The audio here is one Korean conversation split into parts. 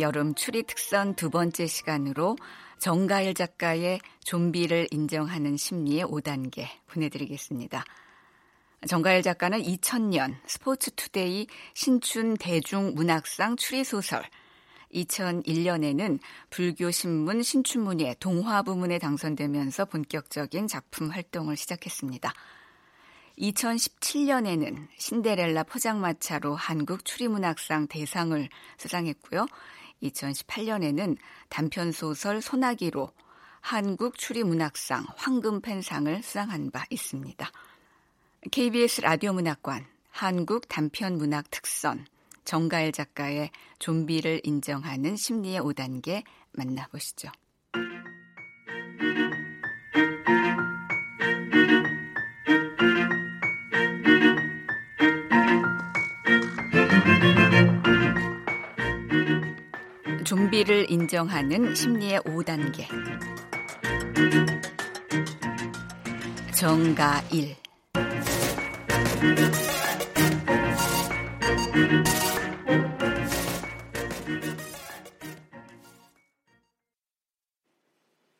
여름 추리 특선 두 번째 시간으로 정가일 작가의 좀비를 인정하는 심리의 5단계 보내드리겠습니다. 정가일 작가는 2000년 스포츠 투데이 신춘 대중문학상 추리소설 2001년에는 불교신문 신춘문예 동화 부문에 당선되면서 본격적인 작품 활동을 시작했습니다. 2017년에는 신데렐라 포장마차로 한국 추리문학상 대상을 수상했고요. 2018년에는 단편소설 소나기로 한국 추리문학상 황금펜상을 수상한 바 있습니다. KBS 라디오 문학관 한국 단편 문학 특선 정가일 작가의 좀비를 인정하는 심리의 5단계 만나보시죠. 비를 인정하는 심리의 5단계. 정가일.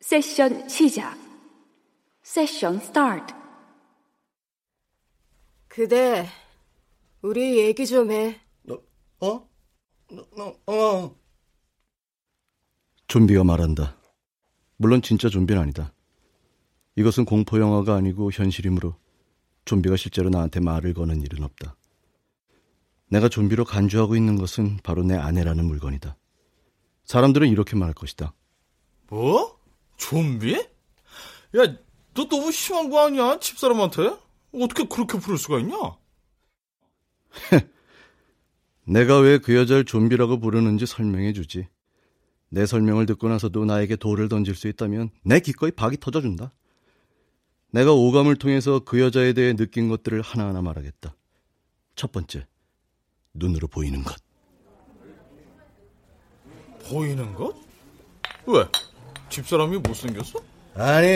세션 시작. 세션 스타트. 그대, 우리 얘기 좀 해. 너, 어? 너, 너, 어. 좀비가 말한다. 물론 진짜 좀비는 아니다. 이것은 공포 영화가 아니고 현실이므로 좀비가 실제로 나한테 말을 거는 일은 없다. 내가 좀비로 간주하고 있는 것은 바로 내 아내라는 물건이다. 사람들은 이렇게 말할 것이다. 뭐? 좀비? 야, 너 너무 심한 거 아니야? 집사람한테? 어떻게 그렇게 부를 수가 있냐? 내가 왜 그 여자를 좀비라고 부르는지 설명해 주지. 내 설명을 듣고 나서도 나에게 돌을 던질 수 있다면 내 기꺼이 박이 터져준다. 내가 오감을 통해서 그 여자에 대해 느낀 것들을 하나하나 말하겠다. 첫 번째, 눈으로 보이는 것. 보이는 것? 왜? 집사람이 못생겼어? 아니,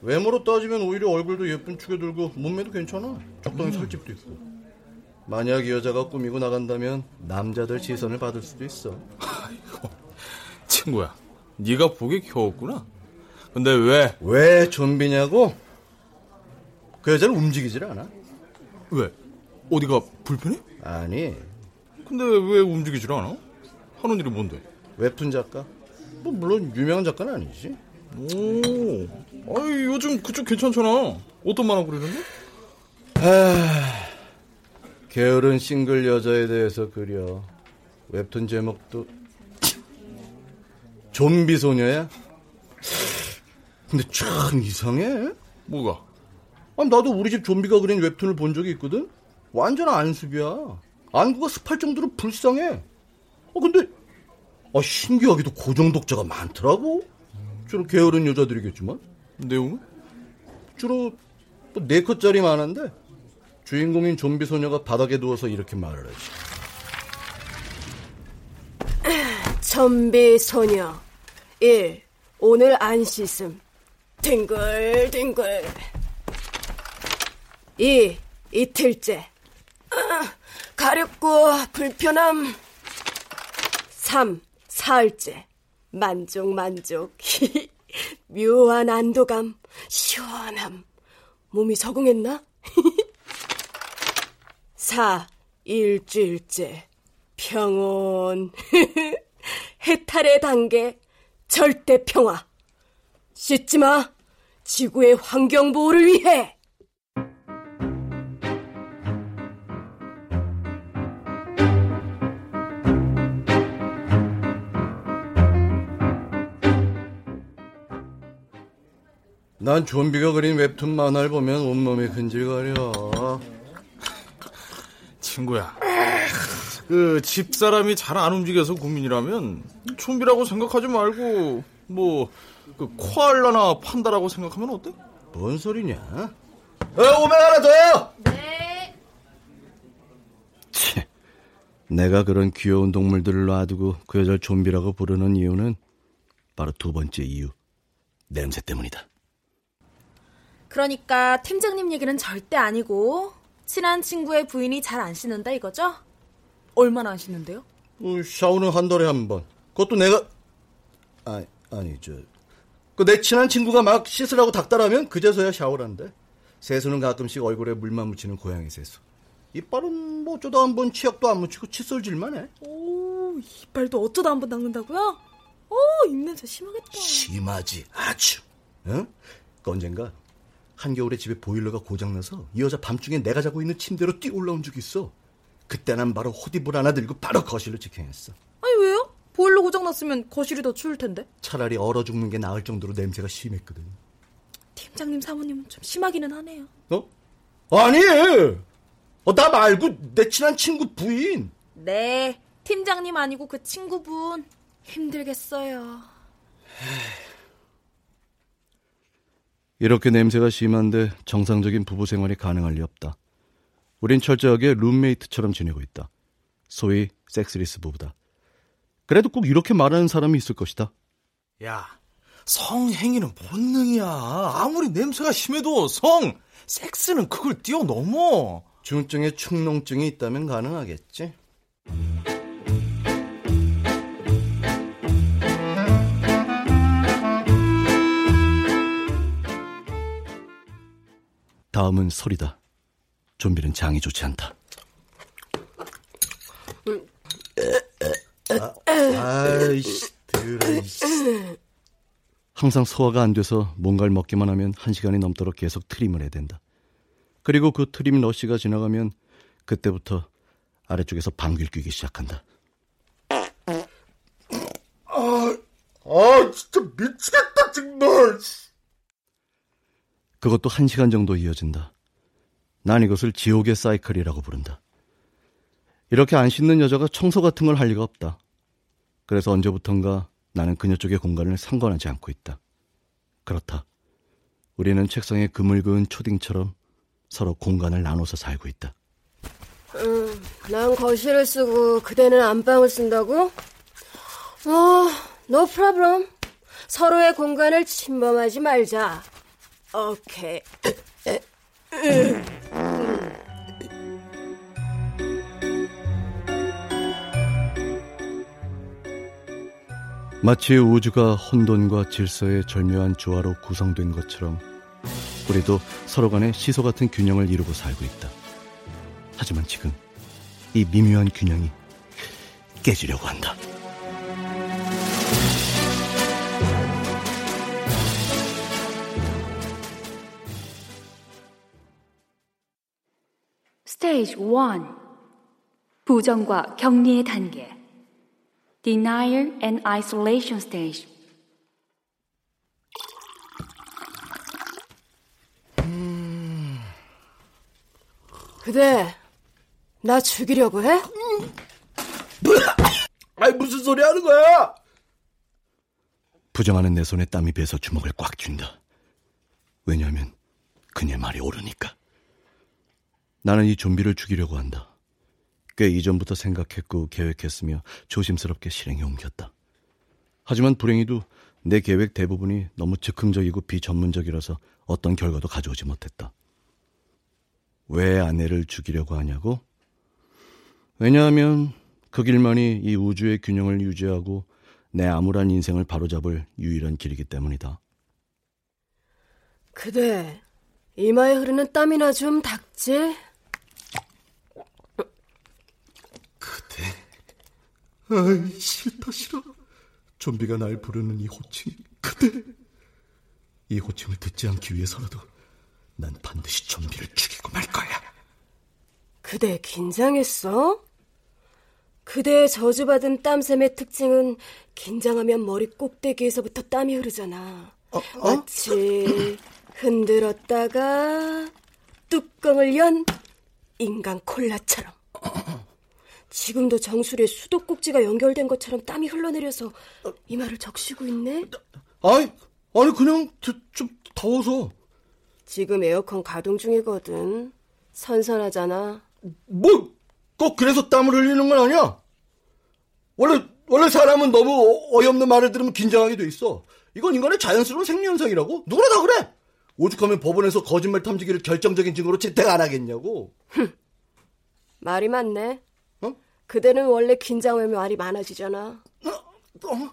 외모로 따지면 오히려 얼굴도 예쁜 축에 들고 몸매도 괜찮아. 적당히 살집도 있고. 만약 이 여자가 꾸미고 나간다면 남자들 시선을 받을 수도 있어. 친구야, 네가 보기 겨웠구나. 근데 왜? 왜 좀비냐고? 그 여자는 움직이질 않아. 왜? 어디가 불편해? 아니. 근데 왜 움직이질 않아? 하는 일이 뭔데? 웹툰 작가? 뭐 물론 유명한 작가는 아니지. 오, 아이 요즘 그쪽 괜찮잖아. 어떤 만화 그리는데? 아, 게으른 싱글 여자에 대해서 그려. 웹툰 제목도 좀비 소녀야? 근데 참 이상해. 뭐가? 아, 나도 우리 집 좀비가 그린 웹툰을 본 적이 있거든. 완전 안습이야. 안구가 습할 정도로 불쌍해. 어 근데 아, 신기하게도 고정 독자가 많더라고. 주로 게으른 여자들이겠지만. 내용은? 주로 뭐 4컷짜리 많은데 주인공인 좀비 소녀가 바닥에 누워서 이렇게 말을 하지. 좀비 소녀 1. 오늘 안 씻음 뒹글뒹글 2. 이틀째 가렵고 불편함 3. 사흘째 만족 만족 묘한 안도감 시원함 몸이 적응했나? 4. 일주일째 평온 해탈의 단계 절대 평화 씻지 마 지구의 환경 보호를 위해 난 좀비가 그린 웹툰 만화를 보면 온몸이 근질거려. 친구야. 그 집사람이 잘 안 움직여서 고민이라면 좀비라고 생각하지 말고 뭐, 그, 코알라나 판다라고 생각하면 어때? 뭔 소리냐? 어, 오백 하나 더요! 네. 치, 내가 그런 귀여운 동물들을 놔두고 그 여자를 좀비라고 부르는 이유는 바로 두 번째 이유. 냄새 때문이다. 그러니까 팀장님 얘기는 절대 아니고 친한 친구의 부인이 잘 안 씻는다 이거죠? 얼마나 안 씻는데요? 어, 샤워는 한 달에 한 번. 그것도 내가 아니 아니 저. 그 내 친한 친구가 막 씻으라고 닥달하면 그제서야 한대. 세수는 가끔씩 얼굴에 물만 묻히는 고양이 세수. 이빨은 뭐 어쩌다 한 번 치약도 안 묻히고 칫솔질만 해. 오, 이빨도 어쩌다 한 번 닦는다고요? 오, 입냄새 심하겠다. 심하지 아주. 응? 그 언젠가 한겨울에 집에 보일러가 고장나서 이 여자 밤중에 내가 자고 있는 침대로 뛰어 올라온 적이 있어. 그때 난 바로 호디불 하나 들고 바로 거실로 직행했어. 아니 왜요? 보일러 고장 났으면 거실이 더 추울 텐데. 차라리 얼어 죽는 게 나을 정도로 냄새가 심했거든. 팀장님 사모님은 좀 심하기는 하네요. 어? 아니! 어, 나 말고 내 친한 친구 부인. 네, 팀장님 아니고 그 친구분 힘들겠어요. 이렇게 냄새가 심한데 정상적인 부부 생활이 가능할 리 없다. 우린 철저하게 룸메이트처럼 지내고 있다. 소위 섹스리스 부부다. 그래도 꼭 이렇게 말하는 사람이 있을 것이다. 야, 성행위는 본능이야. 아무리 냄새가 심해도 성, 섹스는 그걸 뛰어넘어. 중증에 축농증이 있다면 가능하겠지. 다음은 소리다. 좀비는 장이 좋지 않다. 아이씨. 항상 소화가 안 돼서 뭔가를 먹기만 하면 한 시간이 넘도록 계속 트림을 해야 된다. 그리고 그 트림 러시가 지나가면 그때부터 아래쪽에서 방귀를 뀌기 시작한다. 아, 아 진짜 미치겠다 정말. 그것도 한 시간 정도 이어진다. 난 이것을 지옥의 사이클이라고 부른다. 이렇게 안 씻는 여자가 청소 같은 걸 할 리가 없다. 그래서 언제부턴가 나는 그녀 쪽의 공간을 상관하지 않고 있다. 그렇다. 우리는 책상에 그물 그은 초딩처럼 서로 공간을 나눠서 살고 있다. 음, 난 거실을 쓰고 그대는 안방을 쓴다고? 어, no problem. 서로의 공간을 침범하지 말자. 오케이. 마치 우주가 혼돈과 질서의 절묘한 조화로 구성된 것처럼 우리도 서로 간에 시소 같은 균형을 이루고 살고 있다. 하지만 지금 이 미묘한 균형이 깨지려고 한다. Stage 1 부정과 격리의 단계 Denial and Isolation Stage 그대, 나 죽이려고 해? 아이 무슨 소리 하는 거야? 부정하는 내 손에 땀이 배서 주먹을 꽉 쥔다. 왜냐하면 그녀의 말이 옳으니까. 나는 이 좀비를 죽이려고 한다. 꽤 이전부터 생각했고 계획했으며 조심스럽게 실행에 옮겼다. 하지만 불행히도 내 계획 대부분이 너무 즉흥적이고 비전문적이라서 어떤 결과도 가져오지 못했다. 왜 아내를 죽이려고 하냐고? 왜냐하면 그 길만이 이 우주의 균형을 유지하고 내 암울한 인생을 바로잡을 유일한 길이기 때문이다. 그대, 이마에 흐르는 땀이나 좀 닦지? 아이, 싫다, 싫어. 좀비가 날 부르는 이 호칭. 그대. 이 호칭을 듣지 않기 위해서라도 난 반드시 좀비를 죽이고 말 거야. 그대 긴장했어? 그대의 저주받은 땀샘의 특징은 긴장하면 머리 꼭대기에서부터 땀이 흐르잖아. 어? 마치 흔들었다가 뚜껑을 연 인간 콜라처럼. 지금도 정수리에 수도꼭지가 연결된 것처럼 땀이 흘러내려서 이마를 적시고 있네. 아니, 아니 그냥 좀, 좀 더워서. 지금 에어컨 가동 중이거든. 선선하잖아. 뭐, 꼭 그래서 땀을 흘리는 건 아니야. 원래, 원래 사람은 너무 어이없는 말을 들으면 긴장하게 돼 있어. 이건 인간의 자연스러운 생리현상이라고? 누구나 다 그래! 오죽하면 법원에서 거짓말 탐지기를 결정적인 증거로 채택 안 하겠냐고. 말이 많네. 어? 그대는 원래 긴장하면 말이 많아지잖아. 어? 어?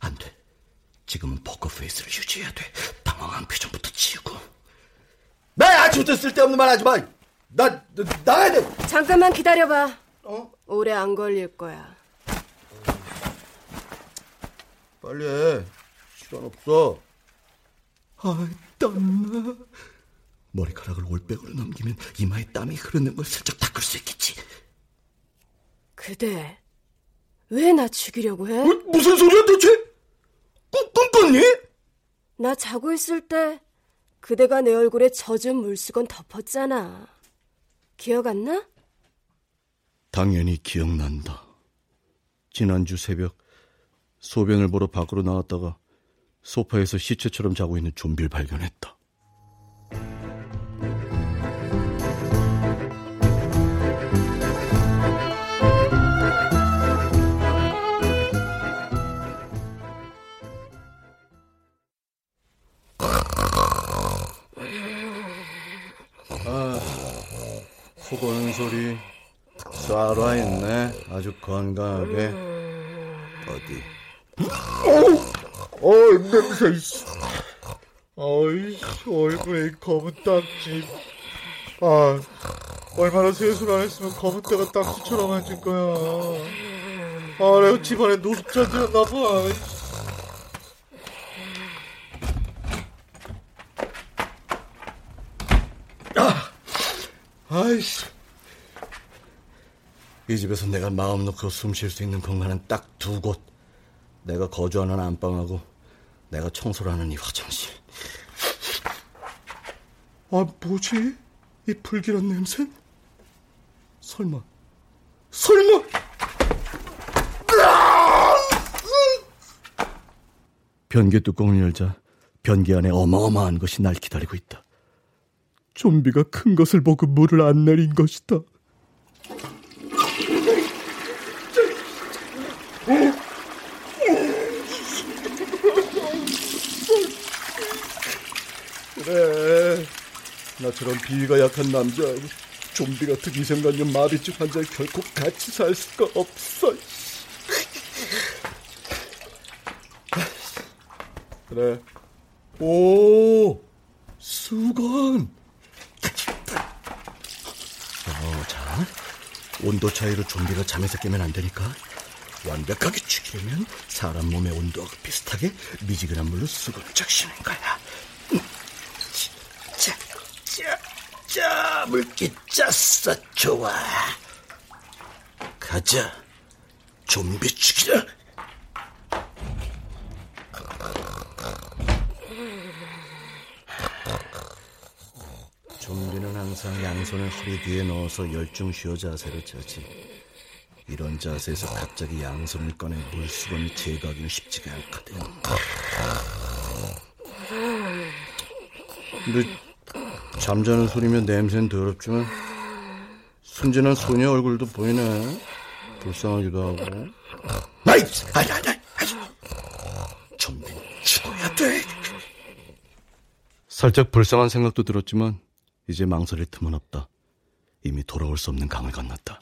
안 돼. 지금은 포커 페이스를 유지해야 돼. 당황한 표정부터 지우고. 나 아침부터 쓸데없는 말 하지 마. 나, 나 나가야 돼. 잠깐만 기다려봐. 어? 오래 안 걸릴 거야. 빨리 해. 시간 없어. 아, 땀나. 머리카락을 올백으로 넘기면 이마에 땀이 흐르는 걸 슬쩍 닦을 수 있겠지. 그대 왜 나 죽이려고 해? 뭐, 무슨 소리야 대체? 꿈, 꿈 꿨니? 나 자고 있을 때 그대가 내 얼굴에 젖은 물수건 덮었잖아. 기억 안 나? 당연히 기억난다. 지난주 새벽 소변을 보러 밖으로 나왔다가 소파에서 시체처럼 자고 있는 좀비를 발견했다. 코 고는 소리 쏴라 있네. 아주 건강하게. 어디? 어, 냄새 있어. 어이, 얼굴에 이 검은 딱지. 아, 얼마나 세수를 안 했으면 검은 때가 딱지처럼 앉은 거야. 아, 내가 집안에 노숙자들였나 봐. 아이씨. 이 집에서 내가 마음 놓고 숨 쉴 수 있는 공간은 딱 두 곳. 내가 거주하는 안방하고 내가 청소를 하는 이 화장실. 아, 뭐지? 이 불길한 냄새? 설마, 설마! 변기 뚜껑을 열자 변기 안에 어마어마한 것이 날 기다리고 있다. 좀비가 큰 것을 보고 물을 안 내린 것이다. 그래. 나처럼 비위가 약한 남자하고 좀비 같은 위생관념 마비증 환자를 결코 같이 살 수가 없어. 그래. 오, 수건. 어, 자, 온도 차이로 좀비가 잠에서 깨면 안 되니까 완벽하게 죽이려면 사람 몸의 온도와 비슷하게 미지근한 물로 수건을 적시는 거야. 자, 자, 자, 물기 짰어, 좋아. 가자, 좀비 죽이라. 좀비는 항상 양손을 허리 뒤에 넣어서 열중 쉬어 자세로 자지. 이런 자세에서 갑자기 양손을 꺼내 물수건을 제거하기는 쉽지가 않거든. 근데 잠자는 소리면 냄새는 더럽지만 순진한 소녀 얼굴도 보이네. 불쌍하기도 하고. 아이, 아이, 아이, 아이. 좀비 죽어야 돼. 살짝 불쌍한 생각도 들었지만 이제 망설일 틈은 없다. 이미 돌아올 수 없는 강을 건넜다.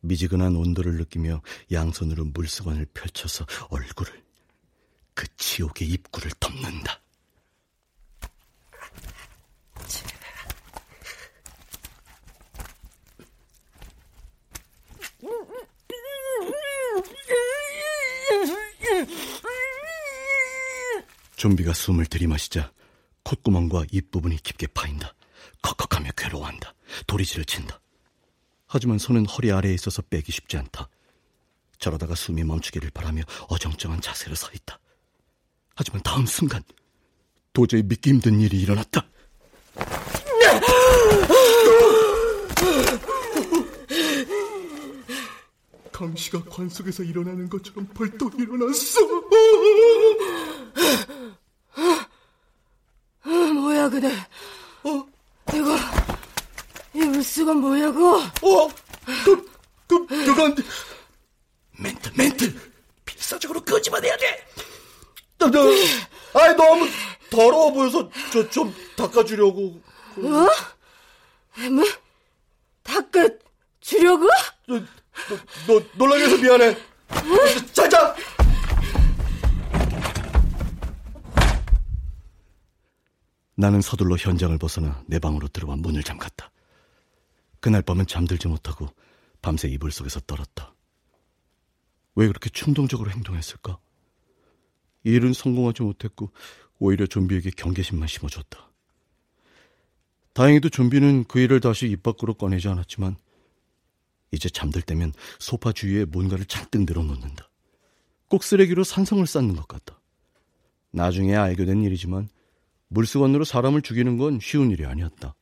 미지근한 온도를 느끼며 양손으로 물수건을 펼쳐서 얼굴을 그 지옥의 입구를 덮는다. 좀비가 숨을 들이마시자 콧구멍과 입부분이 깊게 파인다. 컥컥하며 괴로워한다. 도리지를 친다. 하지만 손은 허리 아래에 있어서 빼기 쉽지 않다. 저러다가 숨이 멈추기를 바라며 어정쩡한 자세로 서 있다. 하지만 다음 순간 도저히 믿기 힘든 일이 일어났다. 강씨가 관속에서 일어나는 것처럼 벌떡 일어났어. 어, 뭐야 그대? 어? 이거 이 물수건 뭐냐고? 어? 그, 그, 그건 멘트, 멘트. 필사적으로 끄집어내야 돼. 너, 너, 아이 너무 더러워 보여서 저 좀 닦아주려고. 뭐? 뭐? 닦아 주려고? 너, 너, 너 놀라게 해서 미안해. 자 자. 나는 서둘러 현장을 벗어나 내 방으로 들어와 문을 잠갔다. 그날 밤은 잠들지 못하고 밤새 이불 속에서 떨었다. 왜 그렇게 충동적으로 행동했을까? 이 일은 성공하지 못했고 오히려 좀비에게 경계심만 심어줬다. 다행히도 좀비는 그 일을 다시 입 밖으로 꺼내지 않았지만 이제 잠들 때면 소파 주위에 뭔가를 잔뜩 늘어놓는다. 꼭 쓰레기로 산성을 쌓는 것 같다. 나중에 알게 된 일이지만 물수건으로 사람을 죽이는 건 쉬운 일이 아니었다.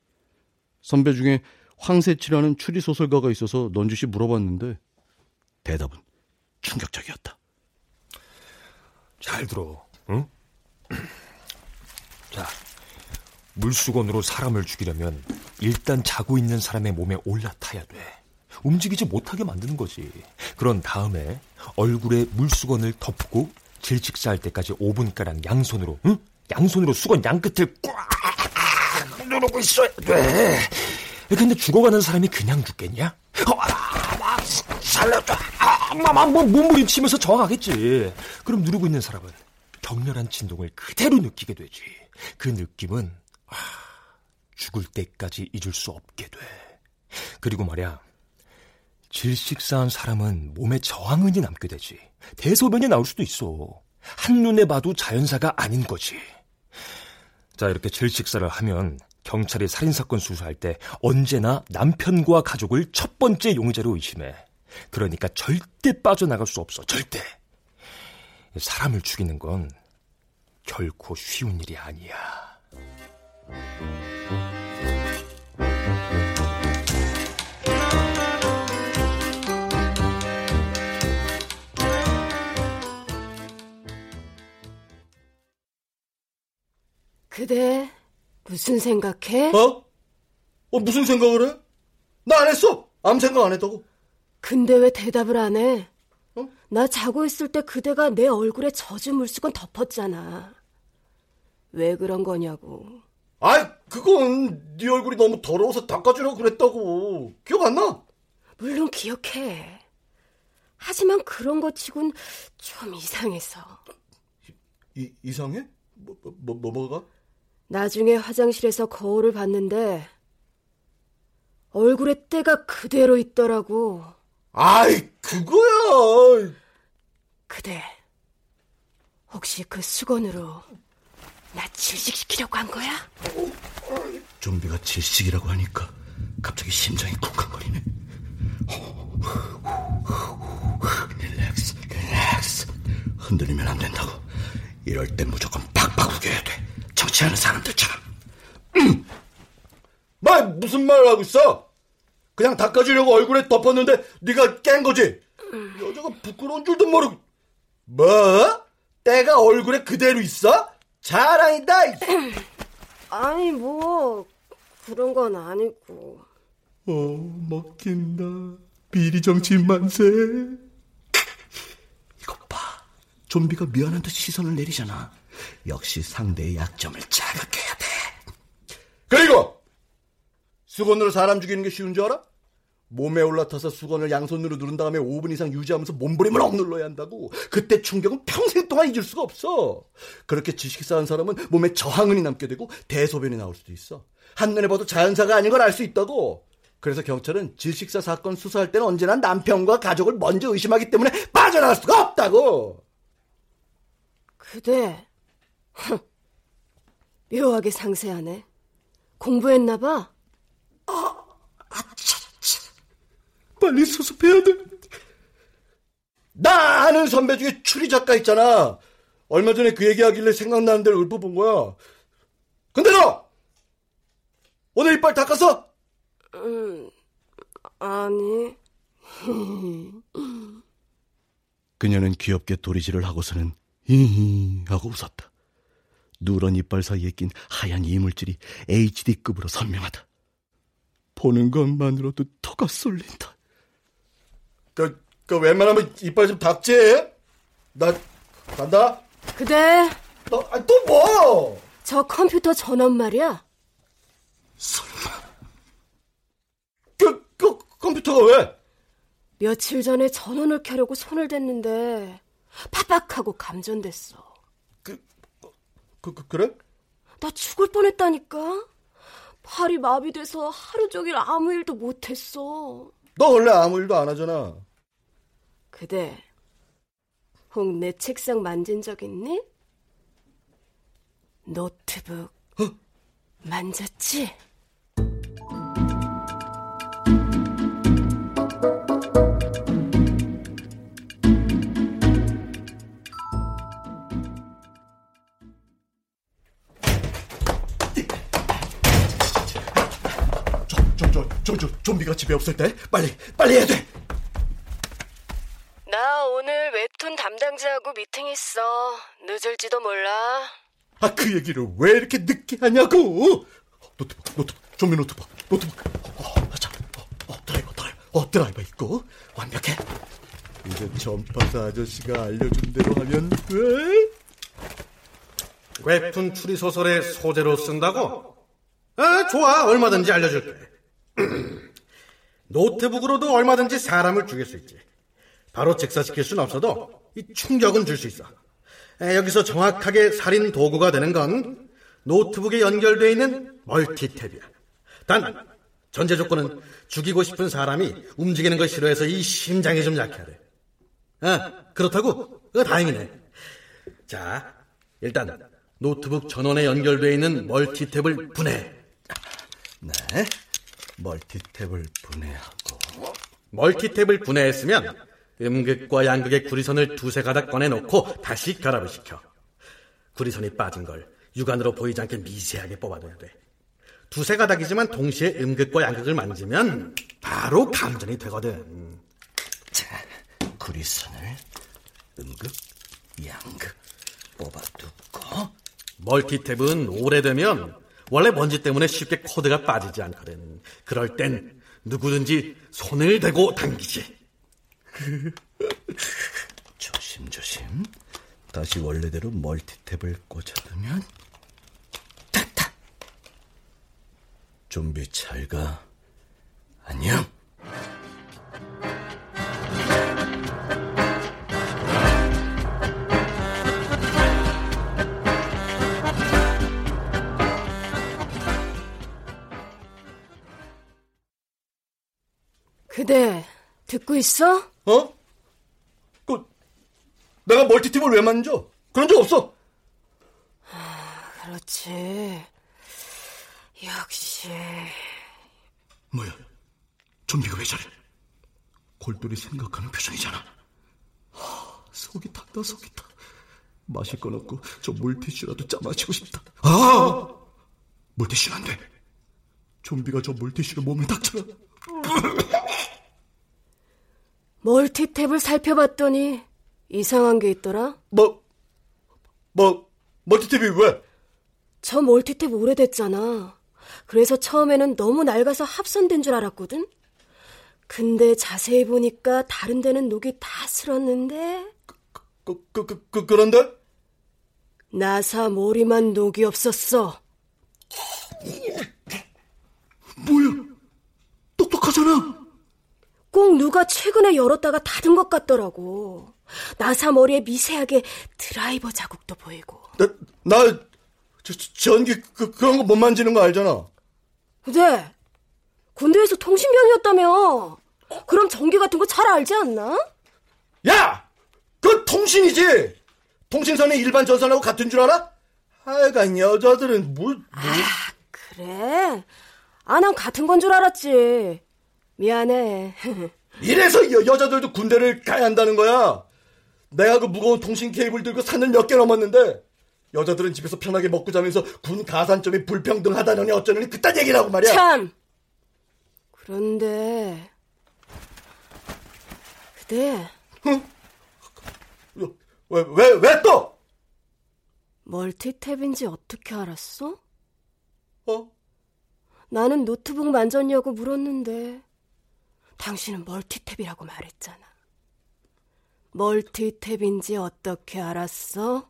선배 중에 황세치라는 추리 소설가가 있어서 넌지시 물어봤는데 대답은 충격적이었다. 잘 들어, 응? 자, 물수건으로 사람을 죽이려면 일단 자고 있는 사람의 몸에 올라타야 돼. 움직이지 못하게 만드는 거지. 그런 다음에 얼굴에 물수건을 덮고 질식사할 때까지 5분가량 양손으로, 응? 양손으로 수건 양끝을 꽉 누르고 있어야 돼. 근데 죽어가는 사람이 그냥 죽겠냐? 아, 살려줘. 아, 막 뭐, 몸부림치면서 저항하겠지. 그럼 누르고 있는 사람은 격렬한 진동을 그대로 느끼게 되지. 그 느낌은 아, 죽을 때까지 잊을 수 없게 돼. 그리고 말이야. 질식사한 사람은 몸에 저항은이 남게 되지. 대소변이 나올 수도 있어. 한눈에 봐도 자연사가 아닌 거지. 자, 이렇게 질식사를 하면 경찰이 살인사건 수사할 때 언제나 남편과 가족을 첫 번째 용의자로 의심해. 그러니까 절대 빠져나갈 수 없어. 절대. 사람을 죽이는 건 결코 쉬운 일이 아니야. 그대 무슨 생각해? 어? 어 무슨 생각을 해? 나 안 했어. 아무 생각 안 했다고. 근데 왜 대답을 안 해? 어? 나 자고 있을 때 그대가 내 얼굴에 젖은 물수건 덮었잖아. 왜 그런 거냐고. 아이 그건 네 얼굴이 너무 더러워서 닦아주려고 그랬다고. 기억 안 나? 물론 기억해. 하지만 그런 거 치곤 좀 이상해서. 이, 이상해? 뭐, 뭐, 뭐, 뭐가? 나중에 화장실에서 거울을 봤는데 얼굴에 때가 그대로 있더라고. 아이, 그거야. 그대 혹시 그 수건으로 나 질식시키려고 한 거야? 좀비가 질식이라고 하니까 갑자기 심장이 쿵쾅거리네. 릴렉스, 릴렉스. 흔들리면 안 된다고. 이럴 땐 무조건. 정치하는 사람들처럼. 말 무슨 말을 하고 있어? 그냥 닦아주려고 얼굴에 덮었는데 네가 깬 거지? 여자가 부끄러운 줄도 모르고 뭐? 때가 얼굴에 그대로 있어? 자랑이다. 이. 아니 뭐 그런 건 아니고. 어 먹힌다. 비리 정치 만세. 이것 봐. 좀비가 미안한 듯 시선을 내리잖아. 역시 상대의 약점을 자극해야 돼. 그리고 수건으로 사람 죽이는 게 쉬운 줄 알아? 몸에 올라타서 수건을 양손으로 누른 다음에 5분 이상 유지하면서 몸부림을 억눌러야 한다고. 그때 충격은 평생 동안 잊을 수가 없어. 그렇게 지식 쌓은 사람은 몸에 저항은이 남게 되고 대소변이 나올 수도 있어. 한눈에 봐도 자연사가 아닌 걸 알 수 있다고. 그래서 경찰은 질식사 사건 수사할 때는 언제나 남편과 가족을 먼저 의심하기 때문에 빠져나갈 수가 없다고. 그대 묘하게 상세하네. 공부했나 봐. 빨리 수습해야 돼. 나 아는 선배 중에 추리 작가 있잖아. 얼마 전에 그 얘기하길래 생각나는 데를 읊어본 거야. 근데 너! 오늘 이빨 닦았어? 음, 아니. 그녀는 귀엽게 도리질을 하고서는 히히 하고 웃었다. 누런 이빨 사이에 낀 하얀 이물질이 HD급으로 선명하다. 보는 것만으로도 터가 쏠린다. 그, 그 웬만하면 이빨 좀 닥지. 나 간다. 그대 너, 아, 또 뭐? 저 컴퓨터 전원 말이야. 설마. 그, 그 컴퓨터가 왜? 며칠 전에 전원을 켜려고 손을 댔는데 팍팍하고 감전됐어. 그, 그, 그래? 나 죽을 뻔했다니까. 팔이 마비돼서 하루 종일 아무 일도 못했어. 너 원래 아무 일도 안 하잖아. 그대 혹 내 책상 만진 적 있니? 노트북 어? 만졌지? 저, 좀비가 집에 없을 때 빨리, 빨리 해야 돼. 나 오늘 웹툰 담당자하고 미팅 있어. 늦을지도 몰라. 아, 그 얘기를 왜 이렇게 늦게 하냐고! 노트북, 노트북, 좀비 노트북, 노트북. 어, 자, 어, 어, 드라이버, 드라이버, 어, 드라이버 있고, 완벽해. 이제 전파사 아저씨가 알려준 대로 하면 돼. 웹툰 추리 소설의 소재로 쓴다고? 아, 좋아. 얼마든지 알려줄게. 노트북으로도 얼마든지 사람을 죽일 수 있지. 바로 직사시킬 순 없어도 이 충격은 줄 수 있어. 에, 여기서 정확하게 살인 도구가 되는 건 노트북에 연결되어 있는 멀티탭이야. 단 전제 조건은 죽이고 싶은 사람이 움직이는 걸 싫어해서 이 심장이 좀 약해야 돼. 아, 그렇다고? 어, 다행이네. 자, 일단 노트북 전원에 연결되어 있는 멀티탭을 분해. 네. 멀티탭을 분해하고. 멀티탭을 분해했으면 음극과 양극의 구리선을 두세 가닥 꺼내놓고 다시 결합을 시켜. 구리선이 빠진 걸 육안으로 보이지 않게 미세하게 뽑아둬야 돼. 두세 가닥이지만 동시에 음극과 양극을 만지면 바로 감전이 되거든. 자, 구리선을 음극, 양극 뽑아두고. 멀티탭은 오래되면 원래 먼지 때문에 쉽게 코드가 빠지지 않거든. 그럴 땐 누구든지 손을 대고 당기지. 조심조심. 다시 원래대로 멀티탭을 꽂아두면 됐다. 좀비 잘가. 안녕. 그대 듣고 있어? 어? 그, 내가 멀티탭을 왜 만져? 그런 적 없어. 그렇지. 역시 뭐야? 좀비가 왜 저래? 골똘히 생각하는 표정이잖아. 하, 속이 탄다, 속이 타. 마실 건 없고 저 물티슈라도 짜마시고 싶다. 아! 물티슈는 안 돼. 좀비가 저 물티슈로 몸을 닦잖아. 멀티탭을 살펴봤더니 이상한 게 있더라. 뭐, 뭐, 멀티탭이 왜? 저 멀티탭 오래됐잖아. 그래서 처음에는 너무 낡아서 합선된 줄 알았거든. 근데 자세히 보니까 다른 데는 녹이 다 슬었는데 그, 그, 그, 그, 그런데? 나사 머리만 녹이 없었어. 뭐야? 똑똑하잖아. 꼭 누가 최근에 열었다가 닫은 것 같더라고. 나사 머리에 미세하게 드라이버 자국도 보이고. 나, 나, 저, 저, 전기, 그, 그런 거 못 만지는 거 알잖아. 근데 군대에서 통신병이었다며. 그럼 전기 같은 거 잘 알지 않나? 야! 그 통신이지! 통신선이 일반 전선하고 같은 줄 알아? 하여간 여자들은 뭐, 뭐. 그래. 아, 난 같은 건 줄 알았지. 미안해. 이래서 여, 여자들도 군대를 가야 한다는 거야. 내가 그 무거운 통신 케이블 들고 산을 몇 개 넘었는데 여자들은 집에서 편하게 먹고 자면서 군 가산점이 불평등하다느니 어쩌느니 그딴 얘기라고 말이야. 참. 그런데 그대 왜, 왜, 왜 또? 멀티탭인지 어떻게 알았어? 어? 나는 노트북 만졌냐고 물었는데 당신은 멀티탭이라고 말했잖아. 멀티탭인지 어떻게 알았어?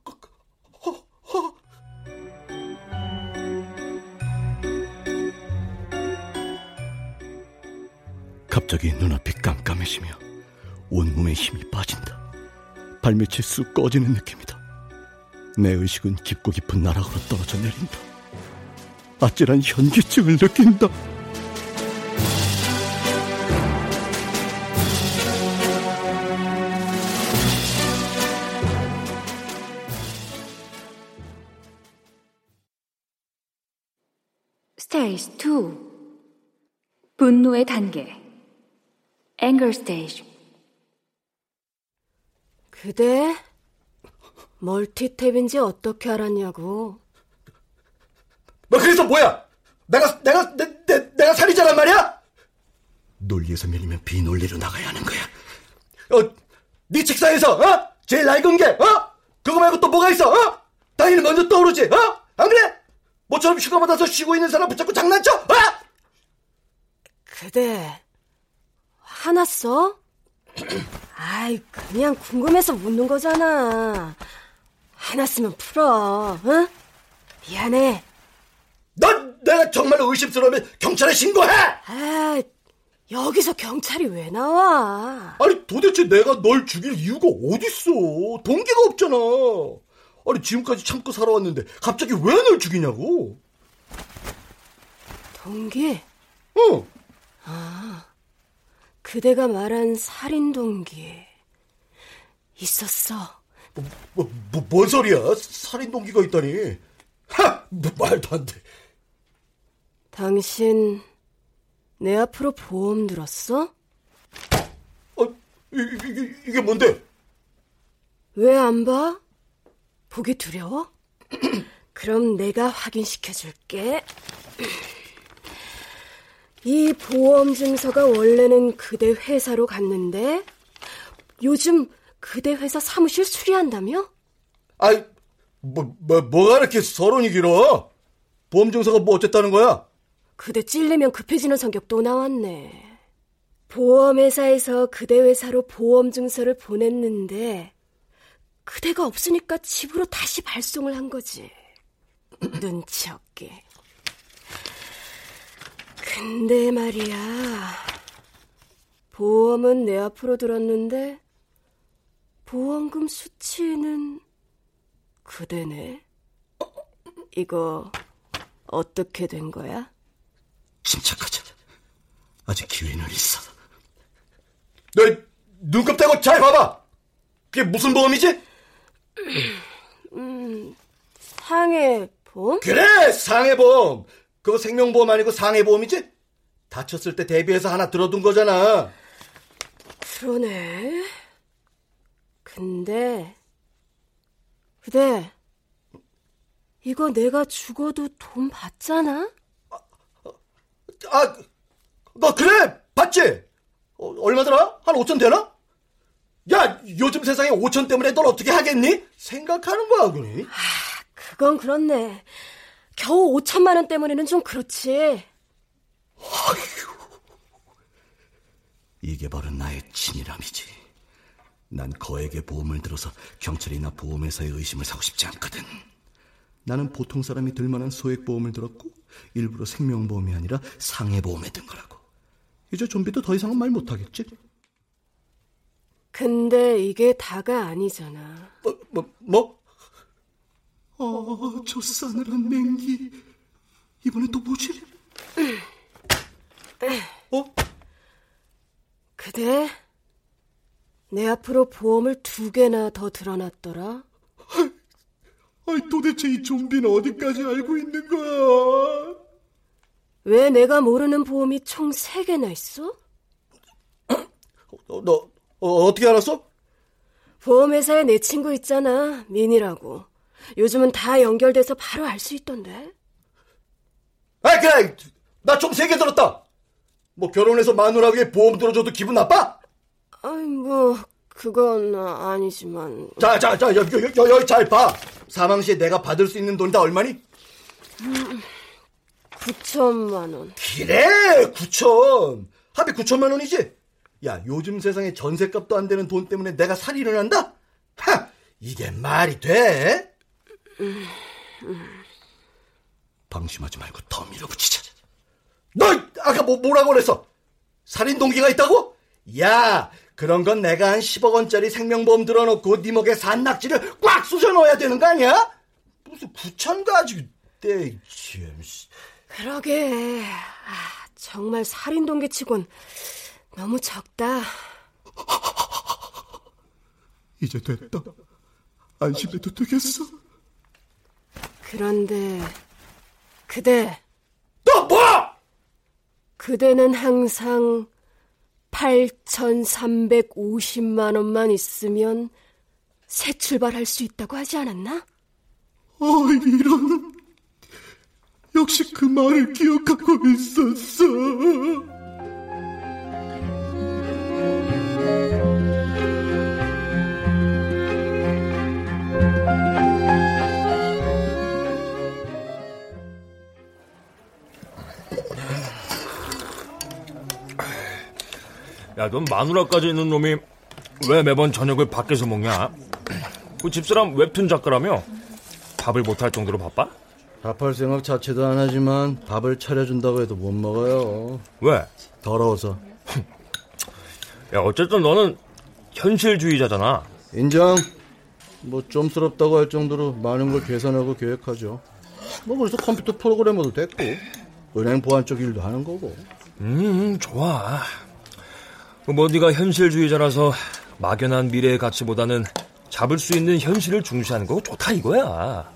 갑자기 눈앞이 깜깜해지며 온몸에 힘이 빠진다. 발밑이 쑥 꺼지는 느낌이다. 내 의식은 깊고 깊은 나락으로 떨어져 내린다. 아찔한 현기증을 느낀다. Stage 2 분노의 단계 Anger Stage 그대 멀티탭인지 어떻게 알았냐고. 뭐 그래서 뭐야? 내가 내가 내, 내, 내가 살인자란 말이야? 논리에서 밀리면 비논리로 나가야 하는 거야. 어, 네 책상에서 어? 제일 낡은 게 어? 그거 말고 또 뭐가 있어? 어? 당연히 먼저 떠오르지. 어? 안 그래? 모처럼 휴가 받아서 쉬고 있는 사람 붙잡고 장난쳐? 어? 그대 화났어? 아이 그냥 궁금해서 묻는 거잖아. 화났으면 풀어. 응? 미안해. 넌 내가 정말로 의심스러우면 경찰에 신고해. 아 여기서 경찰이 왜 나와? 아니 도대체 내가 널 죽일 이유가 어딨어? 동기가 없잖아. 아니 지금까지 참고 살아왔는데 갑자기 왜 널 죽이냐고? 동기? 어. 아, 그대가 말한 살인 동기 있었어. 뭐, 뭐, 뭐, 뭔 소리야? 살인 동기가 있다니. 하! 뭐, 말도 안 돼. 당신 내 앞으로 보험 들었어? 어, 이, 이, 이게 뭔데? 왜 안 봐? 보기 두려워? 그럼 내가 확인시켜 줄게. 이 보험 증서가 원래는 그대 회사로 갔는데 요즘 그대 회사 사무실 수리한다며? 아이, 뭐, 뭐, 뭐가 이렇게 서론이 길어? 보험 증서가 뭐 어쨌다는 거야? 그대 찔리면 급해지는 성격 또 나왔네. 보험회사에서 그대 회사로 보험 증서를 보냈는데 그대가 없으니까 집으로 다시 발송을 한 거지. 눈치 없게. 근데 말이야. 보험은 내 앞으로 들었는데 보험금 수치는 그대네. 이거 어떻게 된 거야? 침착하자. 아직 기회는 있어. 너 눈곱 떼고 잘 봐봐. 그게 무슨 보험이지? 음, 상해보험? 그래, 상해보험. 그거 생명보험 아니고 상해보험이지? 다쳤을 때 대비해서 하나 들어둔 거잖아. 그러네. 근데, 그대, 이거 내가 죽어도 돈 받잖아? 아, 너 그래, 받지? 어, 얼마더라? 한 5천 되나? 야, 요즘 세상에 5천 때문에 널 어떻게 하겠니? 생각하는 거야, 그니? 아, 그건 그렇네. 겨우 5천만 원 때문에는 좀 그렇지. 이게 바로 나의 친이람이지. 난 거액의 보험을 들어서 경찰이나 보험회사의 의심을 사고 싶지 않거든. 나는 보통 사람이 들만한 소액보험을 들었고 일부러 생명보험이 아니라 상해보험에 든 거라고. 이제 좀비도 더 이상은 말 못하겠지? 근데 이게 다가 아니잖아. 뭐, 뭐, 뭐? 어, 저 싸늘한 냉기. 이번엔 또 뭐지? 어? 그대, 내 앞으로 보험을 두 개나 더 들어놨더라. 아이, 도대체 이 좀비는 어디까지 알고 있는 거야? 왜 내가 모르는 보험이 총 세 개나 있어? 어, 너, 어, 어떻게 알았어? 보험회사에 내 친구 있잖아, 민이라고. 요즘은 다 연결돼서 바로 알 수 있던데. 아, 그래! 나총세개 들었다! 뭐 결혼해서 마누라 위에 보험 들어줘도 기분 나빠? 아이, 뭐, 그건 아니지만. 자, 자, 자, 여기, 여기, 여기 잘 봐. 사망 시에 내가 받을 수 있는 돈이 다 얼마니? 음, 9천만 원. 그래, 9천. 합의 9천만 원이지? 야, 요즘 세상에 전세값도 안 되는 돈 때문에 내가 살인을 한다? 하! 이게 말이 돼? 방심하지 말고 더 밀어붙이자. 너 아까 뭐, 뭐라고 그랬어? 살인 동기가 있다고? 야, 그런 건 내가 한 10억 원짜리 생명보험 들어놓고 네 목에 산낙지를 꽉 쑤셔 넣어야 되는 거 아니야? 무슨 9천 가지고 때 그러게. 아, 정말 살인 동기치곤 너무 적다. 이제 됐다. 안심해도 되겠어. 그런데 그대. 너 뭐? 그대는 항상 8,350만 원만 있으면 새 출발할 수 있다고 하지 않았나? 어, 이런. 역시 그 말을 기억하고 있었어. 야, 넌 마누라까지 있는 놈이 왜 매번 저녁을 밖에서 먹냐? 그 집사람 웹툰 작가라며 밥을 못할 정도로 바빠? 밥할 생각 자체도 안 하지만 밥을 차려준다고 해도 못 먹어요. 왜? 더러워서. 야, 어쨌든 너는 현실주의자잖아. 인정. 뭐 좀스럽다고 할 정도로 많은 걸 계산하고 계획하죠. 뭐 그래서 컴퓨터 프로그래머도 됐고 은행 보안 쪽 일도 하는 거고. 음, 좋아. 뭐 네가 현실주의자라서 막연한 미래의 가치보다는 잡을 수 있는 현실을 중시하는 거 좋다 이거야.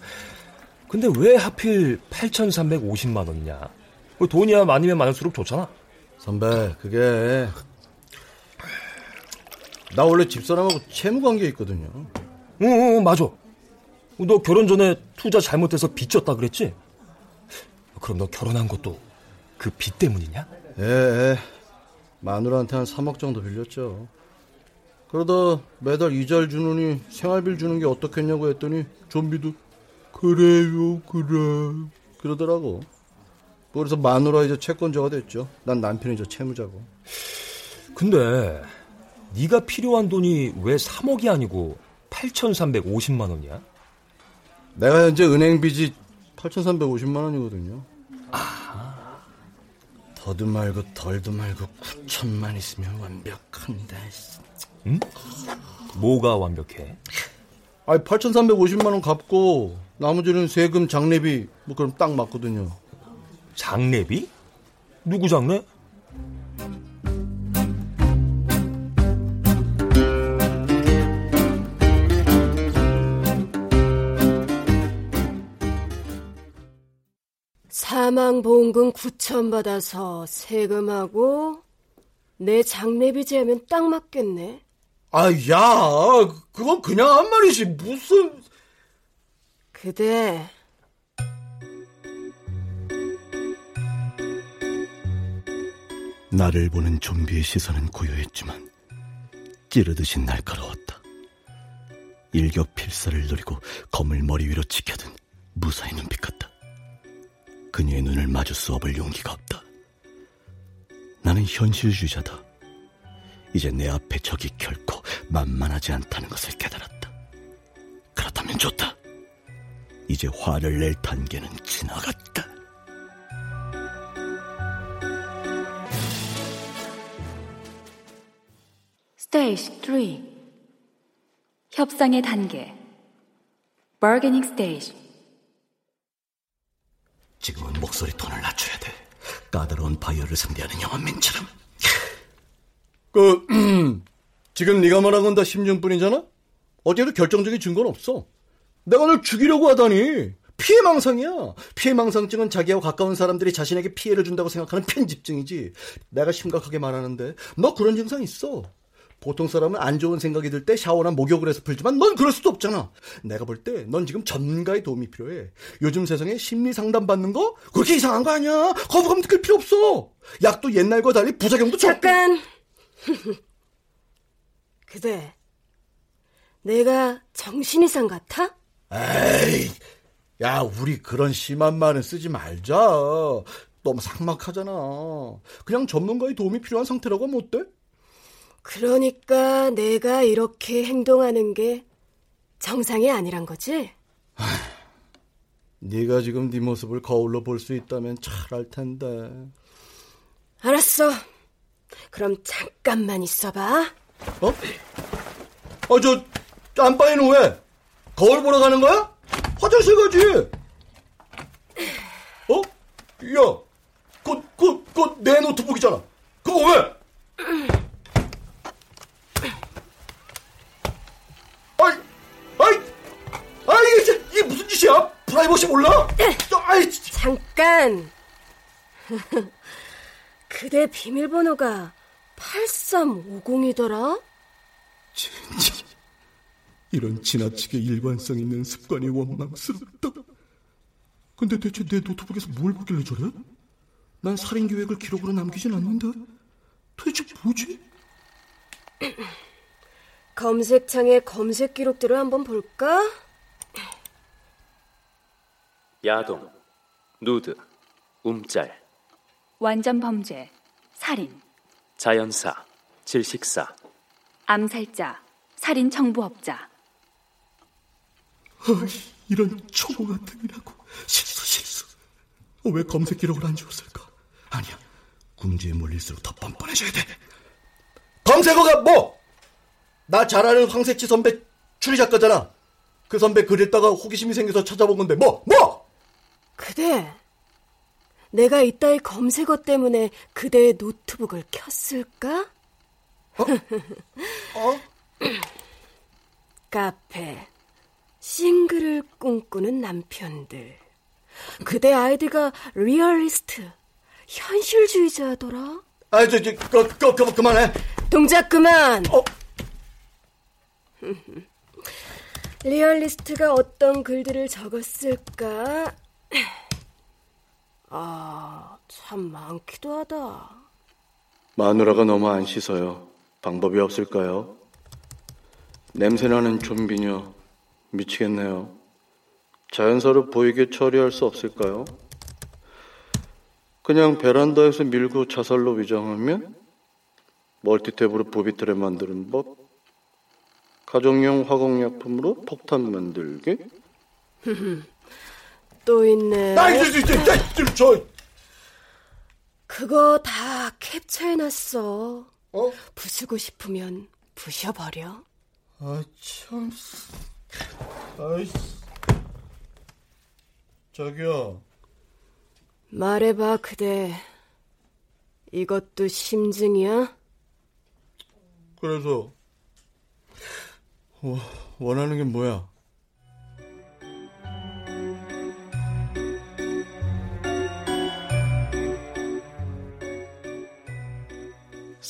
근데 왜 하필 8,350만 원이냐? 뭐 돈이야 많으면 많을수록 좋잖아. 선배, 그게 나 원래 집사람하고 채무 관계 있거든요. 응, 응, 맞아. 너 결혼 전에 투자 잘못해서 빚졌다 그랬지? 그럼 너 결혼한 것도 그 빚 때문이냐? 예, 예. 마누라한테 한 3억 정도 빌렸죠. 그러다 매달 이자를 주느니 생활비를 주는 게 어떻겠냐고 했더니 좀비도 그래요, 그래. 그러더라고. 그래서 마누라 이제 채권자가 됐죠. 난 남편이 저 채무자고. 근데 네가 필요한 돈이 왜 3억이 아니고 8,350만 원이야? 내가 현재 은행 빚이 8,350만 원이거든요. 더도 말고 덜도 말고 9천만 있으면 완벽한데. 응? 뭐가 완벽해? 아니 8,350만 원 갚고 나머지는 세금 장례비 뭐 그럼 딱 맞거든요. 장례비? 누구 장례? 사망보험금 9천 받아서 세금하고 내 장례비 제하면 딱 맞겠네. 아, 야, 그건 그냥 한 말이지 무슨 그대 나를 보는 좀비의 시선은 고요했지만 찌르듯이 날카로웠다. 일격 필사를 노리고 검을 머리 위로 치켜든 무사히 눈빛 같다. 그녀의 눈을 마주 수업을 용기가 없다. 나는 현실주의자다. 이제 내 앞에 적이 결코 만만하지 않다는 것을 깨달았다. 그렇다면 좋다. 이제 화를 낼 단계는 지나갔다. 스테이지 3 협상의 단계 bargaining stage 지금은 목소리 톤을 낮춰야 돼. 까다로운 바이어를 상대하는 영업맨처럼. 그 지금 네가 말한 건 다 심증뿐이잖아. 어제도 결정적인 증거는 없어. 내가 널 죽이려고 하다니 피해망상이야. 피해망상증은 자기와 가까운 사람들이 자신에게 피해를 준다고 생각하는 편집증이지. 내가 심각하게 말하는데 너 그런 증상 있어. 보통 사람은 안 좋은 생각이 들 때 샤워나 목욕을 해서 풀지만 넌 그럴 수도 없잖아. 내가 볼 때 넌 지금 전문가의 도움이 필요해. 요즘 세상에 심리 상담 받는 거 그렇게 이상한 거 아니야. 거부감 느낄 필요 없어. 약도 옛날과 달리 부작용도 잠깐. 그대 내가 정신 이상 같아? 에이, 야, 우리 그런 심한 말은 쓰지 말자. 너무 삭막하잖아. 그냥 전문가의 도움이 필요한 상태라고 하면 어때? 그러니까 내가 이렇게 행동하는 게 정상이 아니란 거지? 네가 지금 네 모습을 거울로 볼 수 있다면 잘할 텐데. 알았어. 그럼 잠깐만 있어봐. 어? 어, 저, 안방에는 왜? 거울 보러 가는 거야? 화장실 가지. 어? 야, 그, 그, 그, 내 노트북이잖아. 그거 왜? 짓이야? 프라이버시 몰라? 아이, 잠깐. 그대 비밀번호가 8350이더라? 진짜 이런 지나치게 일관성 있는 습관이 원망스럽다. 근데 대체 내 노트북에서 뭘 보길래 저래? 난 살인 계획을 기록으로 남기진 않는데 도대체 뭐지? 검색창에 검색 기록들을 한번 볼까? 야동, 누드, 움짤, 완전 범죄, 살인, 자연사, 질식사, 암살자, 살인 청부업자. 어이, 이런 초보 같은 이라고 실수 실수. 어, 왜 검색 기록을 안 지웠을까? 아니야, 궁지에 몰릴수록 더 뻔뻔해져야 돼. 검색어가 뭐? 나 잘 아는 황색지 선배 추리 작가잖아. 그 선배 글 읽다가 호기심이 생겨서 찾아본 건데 뭐? 뭐? 그대, 내가 이따위 검색어 때문에 그대의 노트북을 켰을까? 어? 어? 카페, 싱글을 꿈꾸는 남편들. 그대 아이디가 리얼리스트, 현실주의자더라. 아, 저, 저, 그, 그, 그, 그만해. 동작 그만. 어? 리얼리스트가 어떤 글들을 적었을까? 아, 참 많기도 하다. 마누라가 너무 안 씻어요. 방법이 없을까요? 냄새나는 좀비녀 미치겠네요. 자연사로 보이게 처리할 수 없을까요? 그냥 베란다에서 밀고 자살로 위장하면 멀티탭으로 부비트를 만드는 법 가정용 화공약품으로 폭탄 만들기 또 있네. 아, 저, 저, 저, 저, 그거 다 캡처해놨어. 어? 부수고 싶으면 부셔버려. 아, 참. 아이씨. 저기요. 말해봐, 그대. 이것도 심증이야? 그래서 어, 원하는 게 뭐야?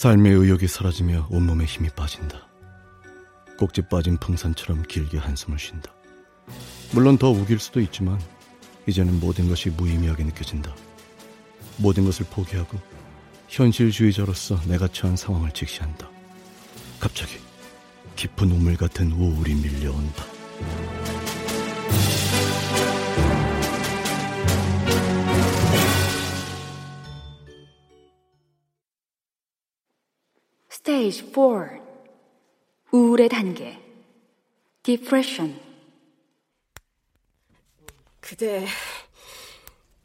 삶의 의욕이 사라지며 온몸에 힘이 빠진다. 꼭지 빠진 풍선처럼 길게 한숨을 쉰다. 물론 더 우길 수도 있지만 이제는 모든 것이 무의미하게 느껴진다. 모든 것을 포기하고 현실주의자로서 내가 처한 상황을 직시한다. 갑자기 깊은 우물 같은 우울이 밀려온다. 스테이지 4 우울의 단계 디프레션 그대,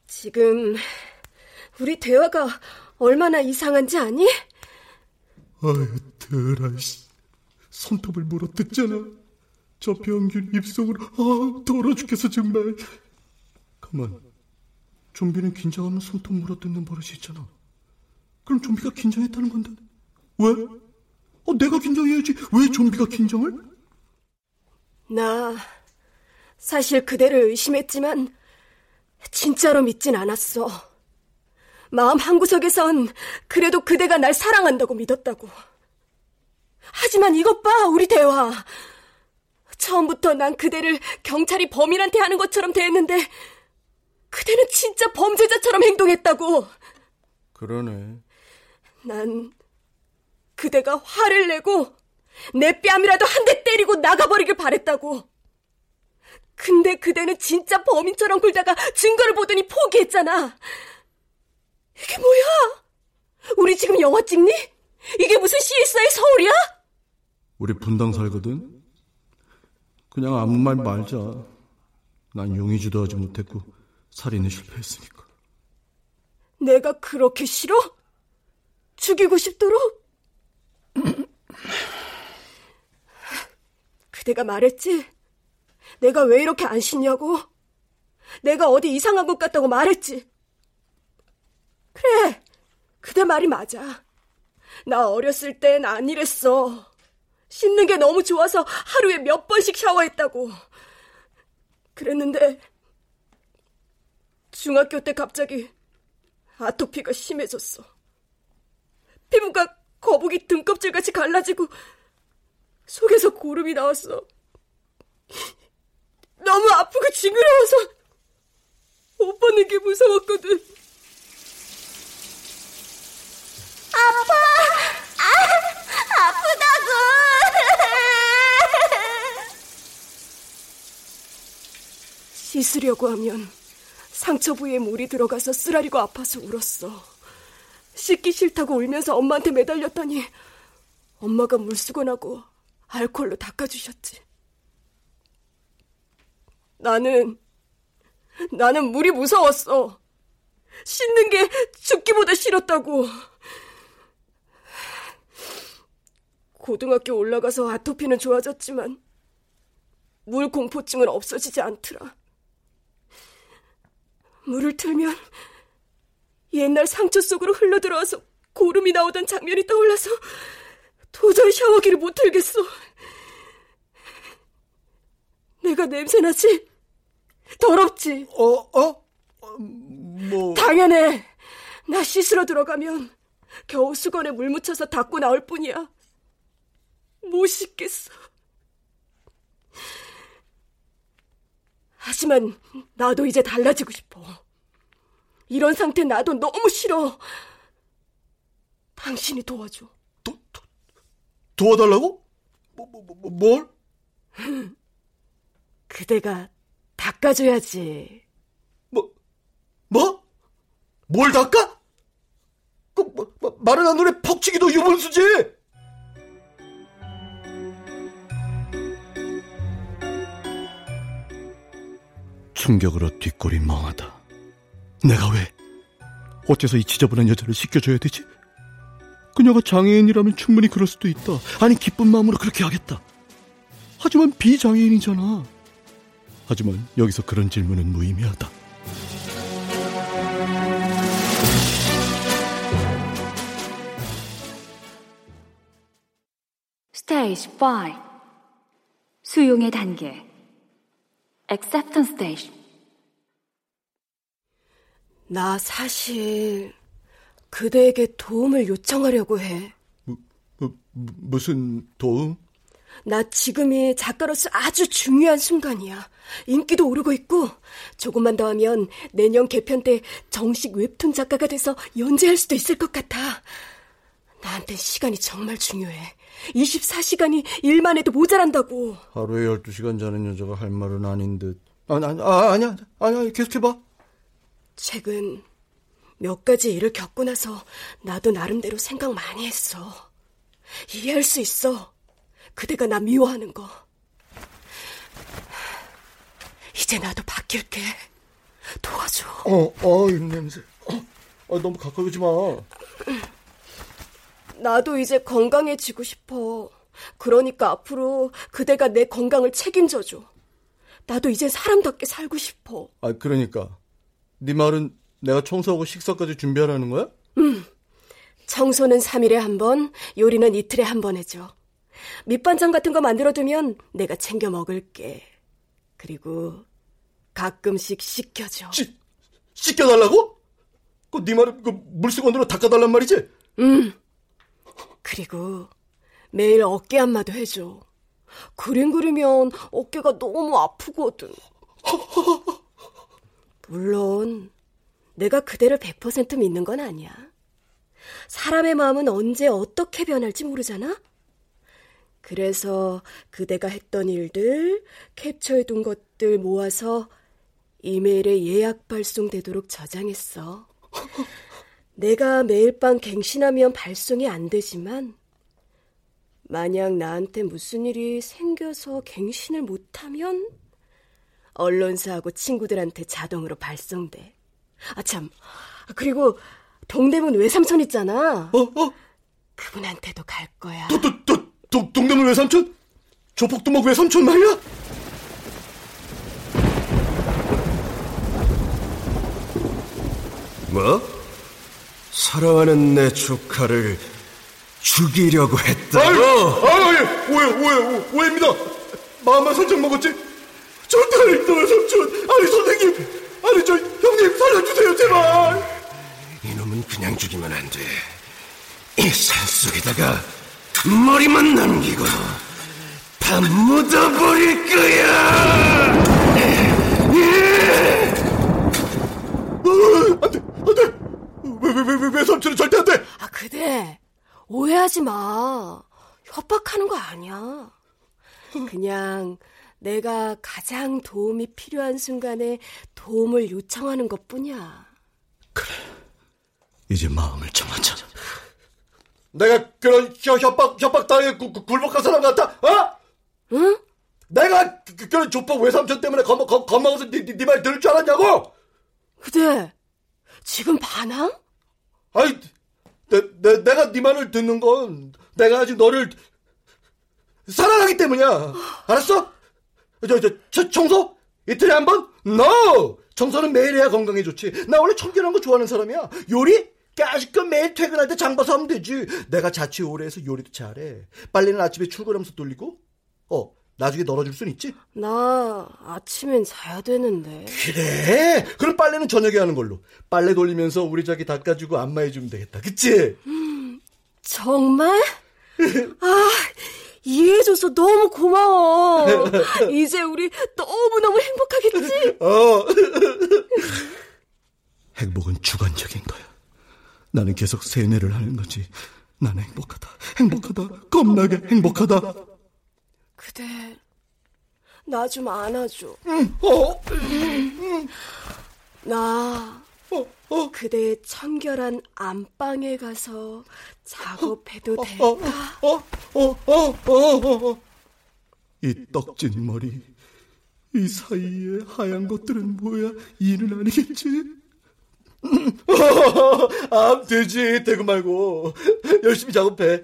지금 우리 대화가 얼마나 이상한지 아니? 아유, 드라, 씨. 손톱을 물어뜯잖아. 저 병균 입속으로, 아, 더러 죽겠어, 정말. 가만. 좀비는 긴장하면 손톱 물어뜯는 버릇이 있잖아. 그럼 좀비가 긴장했다는 건데. 왜? 어, 내가 긴장해야지. 왜 좀비가 긴장을? 나 사실 그대를 의심했지만 진짜로 믿진 않았어. 마음 한구석에선 그래도 그대가 날 사랑한다고 믿었다고. 하지만 이것 봐, 우리 대화. 처음부터 난 그대를 경찰이 범인한테 하는 것처럼 대했는데 그대는 진짜 범죄자처럼 행동했다고. 그러네. 난 그대가 화를 내고 내 뺨이라도 한 대 때리고 나가버리길 바랬다고. 근데 그대는 진짜 범인처럼 굴다가 증거를 보더니 포기했잖아. 이게 뭐야? 우리 지금 영화 찍니? 이게 무슨 CSI 서울이야? 우리 분당 살거든. 그냥 아무 말 말자. 난 용의주도 하지 못했고 살인에 실패했으니까. 내가 그렇게 싫어? 죽이고 싶도록? 그대가 말했지? 내가 왜 이렇게 안 싫냐고? 내가 어디 이상한 것 같다고 말했지? 그래, 그대 말이 맞아. 나 어렸을 땐 안 이랬어. 씻는 게 너무 좋아서 하루에 몇 번씩 샤워했다고. 그랬는데, 중학교 때 갑자기 아토피가 심해졌어. 피부가 거북이 등껍질같이 갈라지고, 속에서 고름이 나왔어. 너무 아프고 징그러워서 못 보는 게 무서웠거든. 아파! 아, 아프다고! 씻으려고 하면 상처 부위에 물이 들어가서 쓰라리고 아파서 울었어. 씻기 싫다고 울면서 엄마한테 매달렸더니 엄마가 물수건하고 알콜로 닦아주셨지. 나는, 나는 물이 무서웠어. 씻는 게 죽기보다 싫었다고. 고등학교 올라가서 아토피는 좋아졌지만 물 공포증은 없어지지 않더라. 물을 틀면 옛날 상처 속으로 흘러들어와서 고름이 나오던 장면이 떠올라서 도저히 샤워기를 못 틀겠어. 내가 냄새나지? 더럽지? 어, 어? 뭐. 당연해. 나 씻으러 들어가면 겨우 수건에 물 묻혀서 닦고 나올 뿐이야. 못 씻겠어. 하지만 나도 이제 달라지고 싶어. 이런 상태 나도 너무 싫어. 당신이 도와줘. 도, 도, 도와달라고? 뭐, 뭐, 뭐, 뭘? 그대가 닦아줘야지. 뭐, 뭐? 뭘 닦아? 그, 뭐, 뭐, 마른 하늘에 퍽치기도 유분수지! 충격으로 뒷골이 멍하다. 내가 왜? 어째서 이 지저분한 여자를 씻겨줘야 되지? 그녀가 장애인이라면 충분히 그럴 수도 있다. 아니, 기쁜 마음으로 그렇게 하겠다. 하지만 비장애인이잖아. 하지만 여기서 그런 질문은 무의미하다. 스테이지 5 수용의 단계 acceptance stage 나 사실 그대에게 도움을 요청하려고 해. 뭐, 뭐, 무슨 도움? 나 지금이 작가로서 아주 중요한 순간이야. 인기도 오르고 있고 조금만 더 하면 내년 개편 때 정식 웹툰 작가가 돼서 연재할 수도 있을 것 같아. 나한테 시간이 정말 중요해. 24시간이 일만 해도 모자란다고. 하루에 12시간 자는 여자가 할 말은 아닌 듯. 아니, 아니, 아, 아니야. 아니야. 계속해봐. 최근 몇 가지 일을 겪고 나서 나도 나름대로 생각 많이 했어. 이해할 수 있어. 그대가 나 미워하는 거. 이제 나도 바뀔게. 도와줘. 어, 어, 입냄새. 어, 어, 너무 가까이 오지 마. 나도 이제 건강해지고 싶어. 그러니까 앞으로 그대가 내 건강을 책임져줘. 나도 이제 사람답게 살고 싶어. 아, 그러니까. 네 말은 내가 청소하고 식사까지 준비하라는 거야? 응. 청소는 3일에 한 번, 요리는 이틀에 한 번 해줘. 밑반찬 같은 거 만들어두면 내가 챙겨 먹을게. 그리고 가끔씩 씻겨줘. 씻, 씻겨달라고? 그네 말은 그 물수건으로 닦아달란 말이지? 응. 그리고 매일 어깨 안마도 해줘. 그림 그리면 어깨가 너무 아프거든. 물론 내가 그대를 100% 믿는 건 아니야. 사람의 마음은 언제 어떻게 변할지 모르잖아? 그래서 그대가 했던 일들, 캡처해둔 것들 모아서 이메일에 예약 발송되도록 저장했어. 내가 매일 밤 갱신하면 발송이 안 되지만, 만약 나한테 무슨 일이 생겨서 갱신을 못하면, 언론사하고 친구들한테 자동으로 발송돼. 아, 참. 그리고 동대문 외삼촌 있잖아. 어, 어? 그분한테도 갈 거야. 또, 또, 또, 동, 동대문 외삼촌? 조폭두목 외삼촌 말이야? 뭐? 사랑하는 내 조카를 죽이려고 했다고? 아유, 아유, 오해, 오해, 오해입니다. 마음만 살짝 먹었지? 절대 아닙니다, 외삼촌. 아니, 선생님. 아니, 저, 형님, 살려주세요, 제발. 이놈은 그냥 죽이면 안 돼. 이 산속에다가 머리만 남기고 다 묻어버릴 거야! 어, 안 돼, 안 돼! 왜, 왜, 왜, 왜, 왜 삼촌은 절대 안 돼! 아, 그대. 오해하지 마. 협박하는 거 아니야. 그냥 내가 가장 도움이 필요한 순간에 도움을 요청하는 것 뿐이야. 이제 마음을 정하자. 내가 그런 협, 협박, 협박 당해 굴복한 사람 같아? 어? 응? 내가 그, 그, 그런 조폭 외삼촌 때문에 겁, 겁, 겁먹어서 니말 들을 줄 알았냐고? 그대, 지금 반항? 아이, 내, 내, 내가 네 말을 듣는 건 내가 아직 너를 사랑하기 때문이야. 알았어? 저, 저, 저 청소? 이틀에 한 번? No! 청소는 매일 해야 건강에 좋지. 나 원래 청결한 거 좋아하는 사람이야. 요리? 까짓거 매일 퇴근할 때 장 봐서 하면 되지. 내가 자취 오래 해서 요리도 잘해. 빨래는 아침에 출근하면서 돌리고. 어, 나중에 널어줄 순 있지? 나 아침엔 자야 되는데. 그래? 그럼 빨래는 저녁에 하는 걸로. 빨래 돌리면서 우리 자기 닦아주고 안마해주면 되겠다. 그치? 음, 정말? 아, 이해해줘서 너무 고마워. 이제 우리 너무너무 행복하겠지? 어. 행복은 주관적인 거야. 나는 계속 세뇌를 하는 거지. 나는 행복하다. 행복하다. 겁나게 행복하다. 그대, 나 좀 안아줘. 어? 나, 그대의 청결한 안방에 가서 작업해도 될까? 어, 어, 어, 어, 이 떡진 머리, 이 사이에 하얀 것들은 뭐야? 이는 아니겠지? 아, 되지. 대구 말고. 열심히 작업해.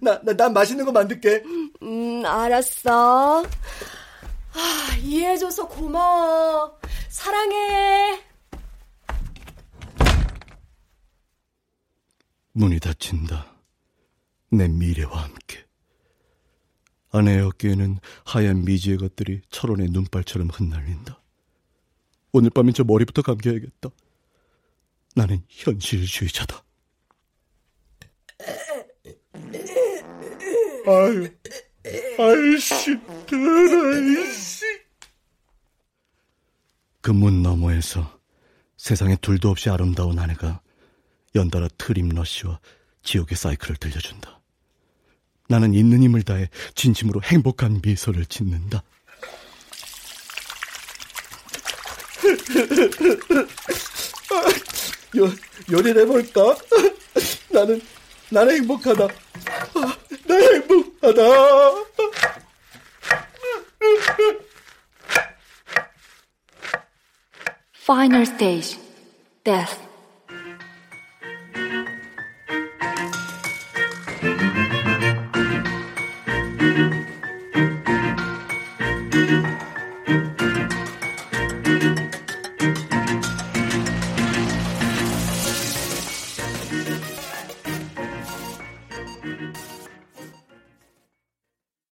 나, 나, 난 맛있는 거 만들게. 음, 알았어. 아, 이해해줘서 고마워. 사랑해. 문이 닫힌다. 내 미래와 함께. 아내의 어깨에는 하얀 미지의 것들이 철원의 눈발처럼 흩날린다. 오늘 밤엔 저 머리부터 감겨야겠다. 나는 현실주의자다. 아유, 아이씨, 드라이씨. 그 문 너머에서 세상에 둘도 없이 아름다운 아내가 연달아 트림 러쉬와 지옥의 사이클을 들려준다. 나는 있는 힘을 다해 진심으로 행복한 미소를 짓는다. 요, 요리를 해볼까? 나는, 나는 행복하다. 나 행복하다. Final stage, death.